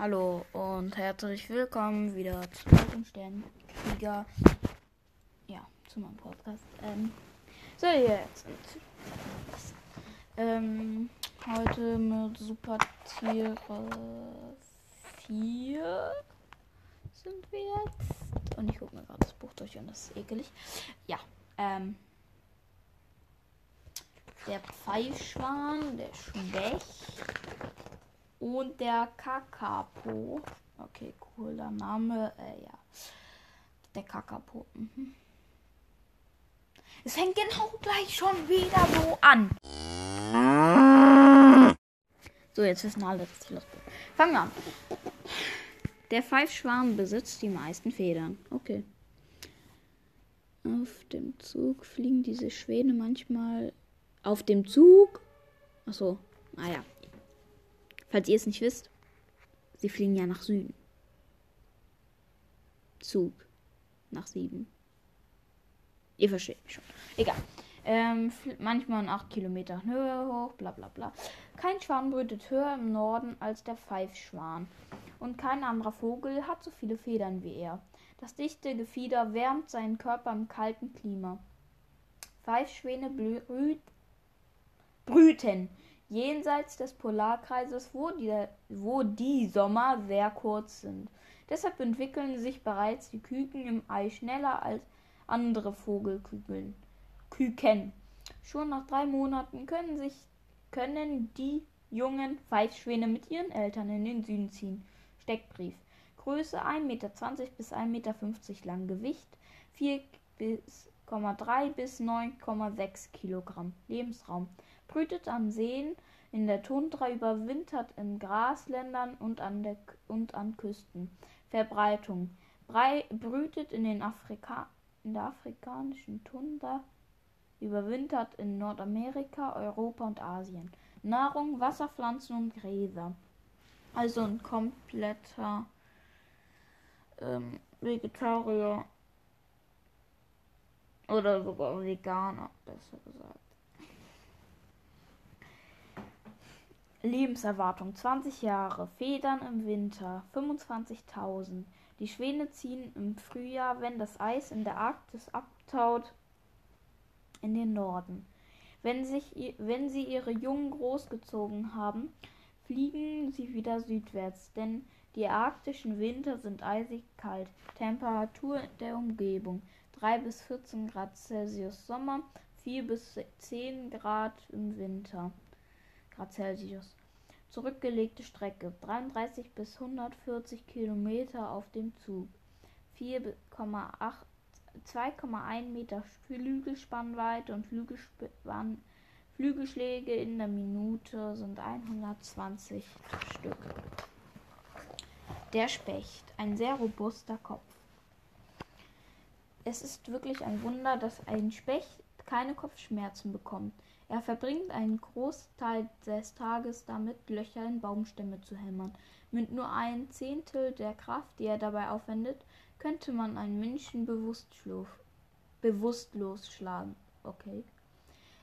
Hallo und herzlich willkommen wieder zu den Sternkrieger. Ja, zu meinem Podcast. Ähm, so, jetzt. Ähm, heute mit Supertiere 4 sind wir jetzt. Und ich gucke mir gerade das Buch durch und das ist ekelig. Ja, ähm. Der Pfeifschwan, der Schwäch und der Kakapo. Okay, cooler Name. Äh, ja. Der Kakapo. Mhm. Es fängt genau gleich schon wieder so an. So, jetzt wissen alle, dass ich los bin. Fangen wir an. Der Pfeifschwarm besitzt die meisten Federn. Okay. Auf dem Zug fliegen diese Schwäne manchmal. Auf dem Zug? Achso. Ah ja. Falls ihr es nicht wisst, sie fliegen ja nach Süden. Zug nach Süden. Ihr versteht mich schon. Egal. Ähm, manchmal in 8 Kilometern Höhe hoch, bla bla bla. Kein Schwan brütet höher im Norden als der Pfeifschwan. Und kein anderer Vogel hat so viele Federn wie er. Das dichte Gefieder wärmt seinen Körper im kalten Klima. Pfeifschwäne brüt, brüten jenseits des Polarkreises, wo die, wo die Sommer sehr kurz sind. Deshalb entwickeln sich bereits die Küken im Ei schneller als andere Vogelküken. Küken. Schon nach drei Monaten können sich können die jungen Pfeifschwäne mit ihren Eltern in den Süden ziehen. Steckbrief. Größe 1,20 Meter bis 1,50 Meter lang. Gewicht 4,3 bis 9,6 Kilogramm. Lebensraum brütet an Seen in der Tundra, überwintert in Grasländern und an, der, und an Küsten. Verbreitung Brei, brütet in, den Afrika, in der afrikanischen Tundra, überwintert in Nordamerika, Europa und Asien. Nahrung, Wasserpflanzen und Gräser. Also ein kompletter ähm, Vegetarier oder sogar Veganer, besser gesagt. Lebenserwartung 20 Jahre, Federn im Winter 25.000. Die Schwäne ziehen im Frühjahr, wenn das Eis in der Arktis abtaut, in den Norden. Wenn, sich, wenn sie ihre Jungen großgezogen haben, fliegen sie wieder südwärts, denn die arktischen Winter sind eisig kalt. Temperatur der Umgebung 3 bis 14 Grad Celsius Sommer, 4 bis 10 Grad im Winter. Grad Celsius. Zurückgelegte Strecke 33 bis 140 Kilometer auf dem Zug. 2,1 Meter Flügelspannweite und Flügelspann, Flügelschläge in der Minute sind 120 Stück. Der Specht, ein sehr robuster Kopf. Es ist wirklich ein Wunder, dass ein Specht keine Kopfschmerzen bekommt. Er verbringt einen Großteil des Tages damit, Löcher in Baumstämme zu hämmern. Mit nur ein Zehntel der Kraft, die er dabei aufwendet, könnte man einen Menschen bewusstlos schlagen. Okay.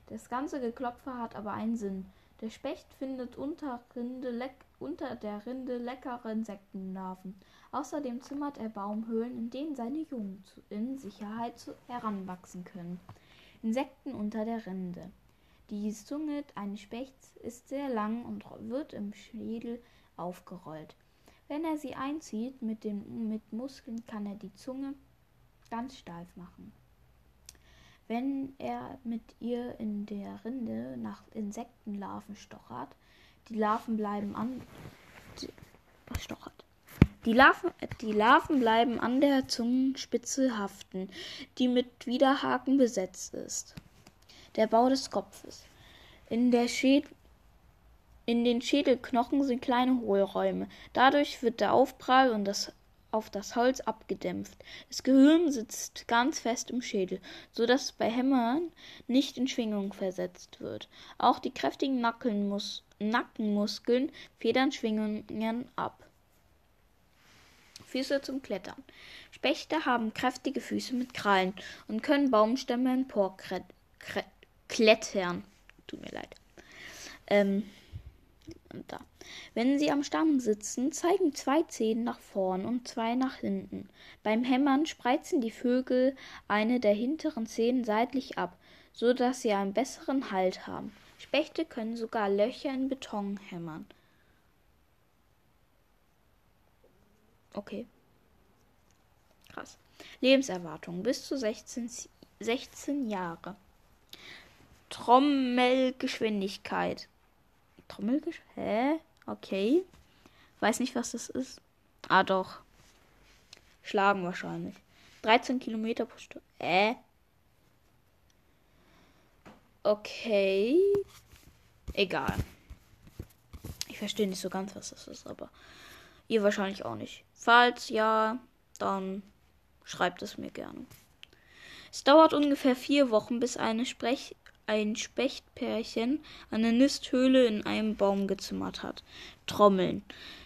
Das ganze Geklopfe hat aber einen Sinn. Der Specht findet unter, Rinde unter der Rinde leckere Insektenlarven. Außerdem zimmert er Baumhöhlen, in denen seine Jungen in Sicherheit heranwachsen können. Insekten unter der Rinde. Die Zunge eines Spechts ist sehr lang und wird im Schädel aufgerollt. Wenn er sie einzieht mit, den, mit Muskeln, kann er die Zunge ganz steif machen. Wenn er mit ihr in der Rinde nach Insektenlarven stochert, die Larven bleiben an. Die, Larven, die Larven bleiben an der Zungenspitze haften, die mit Widerhaken besetzt ist. Der Bau des Kopfes. In, der in den Schädelknochen sind kleine Hohlräume. Dadurch wird der Aufprall und das auf das Holz abgedämpft. Das Gehirn sitzt ganz fest im Schädel, so dass es bei Hämmern nicht in Schwingung versetzt wird. Auch die kräftigen Nackenmus Nackenmuskeln federn Schwingungen ab. Füße zum Klettern. Spechte haben kräftige Füße mit Krallen und können Baumstämme emporklettern klettern. Tut mir leid. Ähm, da. Wenn sie am Stamm sitzen, zeigen zwei Zehen nach vorn und zwei nach hinten. Beim Hämmern spreizen die Vögel eine der hinteren Zehen seitlich ab, so dass sie einen besseren Halt haben. Spechte können sogar Löcher in Beton hämmern. Okay. Krass. Lebenserwartung bis zu 16, 16 Jahre. Trommelgeschwindigkeit. Trommelgeschwindigkeit? Hä? Okay. Weiß nicht, was das ist. Ah, doch. Schlagen wahrscheinlich. 13 Kilometer pro Stunde. Äh? Okay. Egal. Ich verstehe nicht so ganz, was das ist, aber ihr wahrscheinlich auch nicht. Falls ja, dann schreibt es mir gerne. Es dauert ungefähr vier Wochen, bis Sprech ein Spechtpärchen eine Nisthöhle in einem Baum gezimmert hat. Trommeln.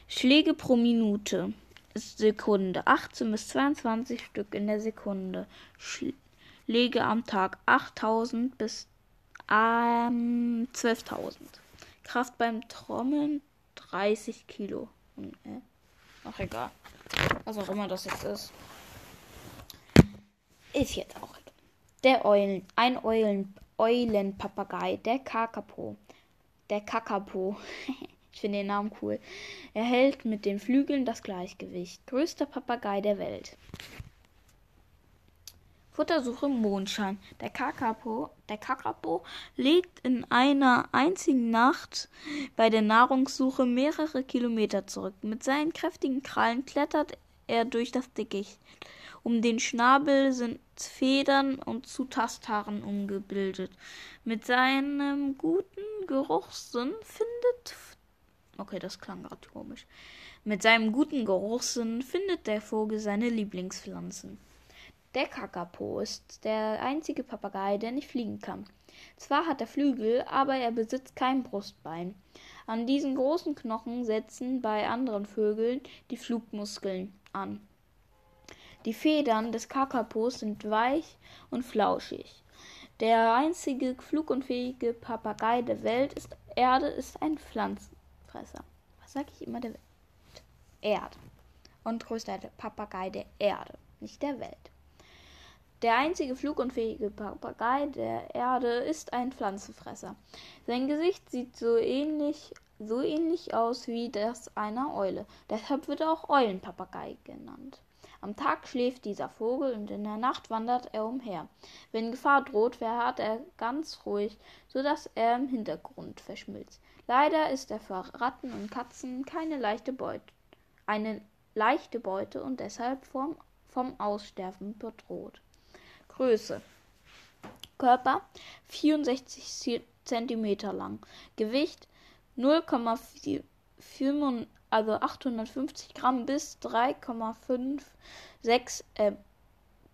Schläge pro Minute. Sekunde. 18 bis 22 Stück in der Sekunde. Schläge am Tag. 8000 bis ähm, 12.000. Kraft beim Trommeln 30 Kilo. Äh, ach egal. Was auch immer das jetzt ist. Ist jetzt auch. Der Eulen, ein Eulen, Eulenpapagei, der Kakapo. Der Kakapo. ich finde den Namen cool. Er hält mit den Flügeln das Gleichgewicht. Größter Papagei der Welt. Futtersuche Mondschein. Der Kakapo, der Kakapo legt in einer einzigen Nacht bei der Nahrungssuche mehrere Kilometer zurück. Mit seinen kräftigen Krallen klettert er durch das Dickicht. Um den Schnabel sind Federn und zu Tasthaaren umgebildet. Mit seinem guten Geruchssinn findet. Okay, das klang gerade komisch. Mit seinem guten Geruchssinn findet der Vogel seine Lieblingspflanzen. Der Kakapo ist der einzige Papagei, der nicht fliegen kann. Zwar hat er Flügel, aber er besitzt kein Brustbein. An diesen großen Knochen setzen bei anderen Vögeln die Flugmuskeln an. Die Federn des Kakapos sind weich und flauschig. Der einzige flugunfähige Papagei der Welt ist Erde ist ein Pflanzenfresser. Was sage ich immer der Welt? Erde. Und größter Papagei der Erde, nicht der Welt. Der einzige flugunfähige Papagei der Erde ist ein Pflanzenfresser. Sein Gesicht sieht so ähnlich, so ähnlich aus wie das einer Eule. Deshalb wird er auch Eulenpapagei genannt. Am Tag schläft dieser Vogel und in der Nacht wandert er umher. Wenn Gefahr droht, verharrt er ganz ruhig, so dass er im Hintergrund verschmilzt. Leider ist er für Ratten und Katzen keine leichte Beute, eine leichte Beute und deshalb vom, vom Aussterben bedroht. Größe Körper 64 cm lang, Gewicht 0,4 also 850 Gramm bis 3,56 äh,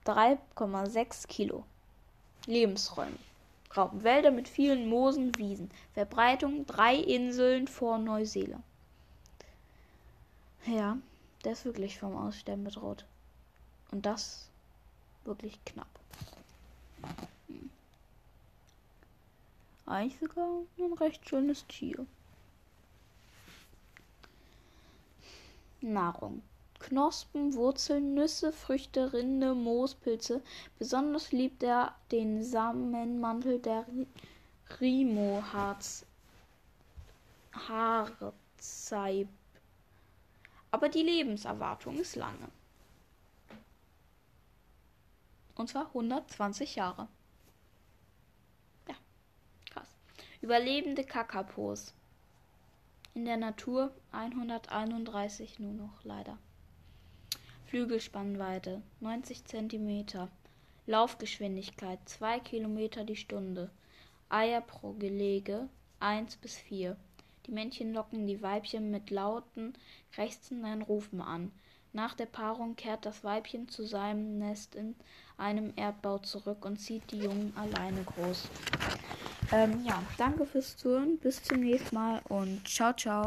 3,6 Kilo. Lebensräume. Raum. Wälder mit vielen Moosen, Wiesen. Verbreitung drei Inseln vor Neuseeland. Ja, der ist wirklich vom Aussterben bedroht. Und das wirklich knapp. Hm. Eigentlich sogar ein recht schönes Tier. Nahrung. Knospen, Wurzeln, Nüsse, Früchte, Rinde, Moos, Pilze. Besonders liebt er den Samenmantel der Rimo-Haarzeib. Aber die Lebenserwartung ist lange. Und zwar 120 Jahre. Ja, krass. Überlebende Kakapos. In der Natur 131 nur noch leider. Flügelspannweite 90 cm. Laufgeschwindigkeit 2 km die Stunde. Eier pro Gelege 1 bis 4. Die Männchen locken die Weibchen mit lauten, krächzenden Rufen an. Nach der Paarung kehrt das Weibchen zu seinem Nest in einem Erdbau zurück und zieht die Jungen alleine groß. Ähm, ja, danke fürs Zuhören. Bis zum nächsten Mal und ciao, ciao.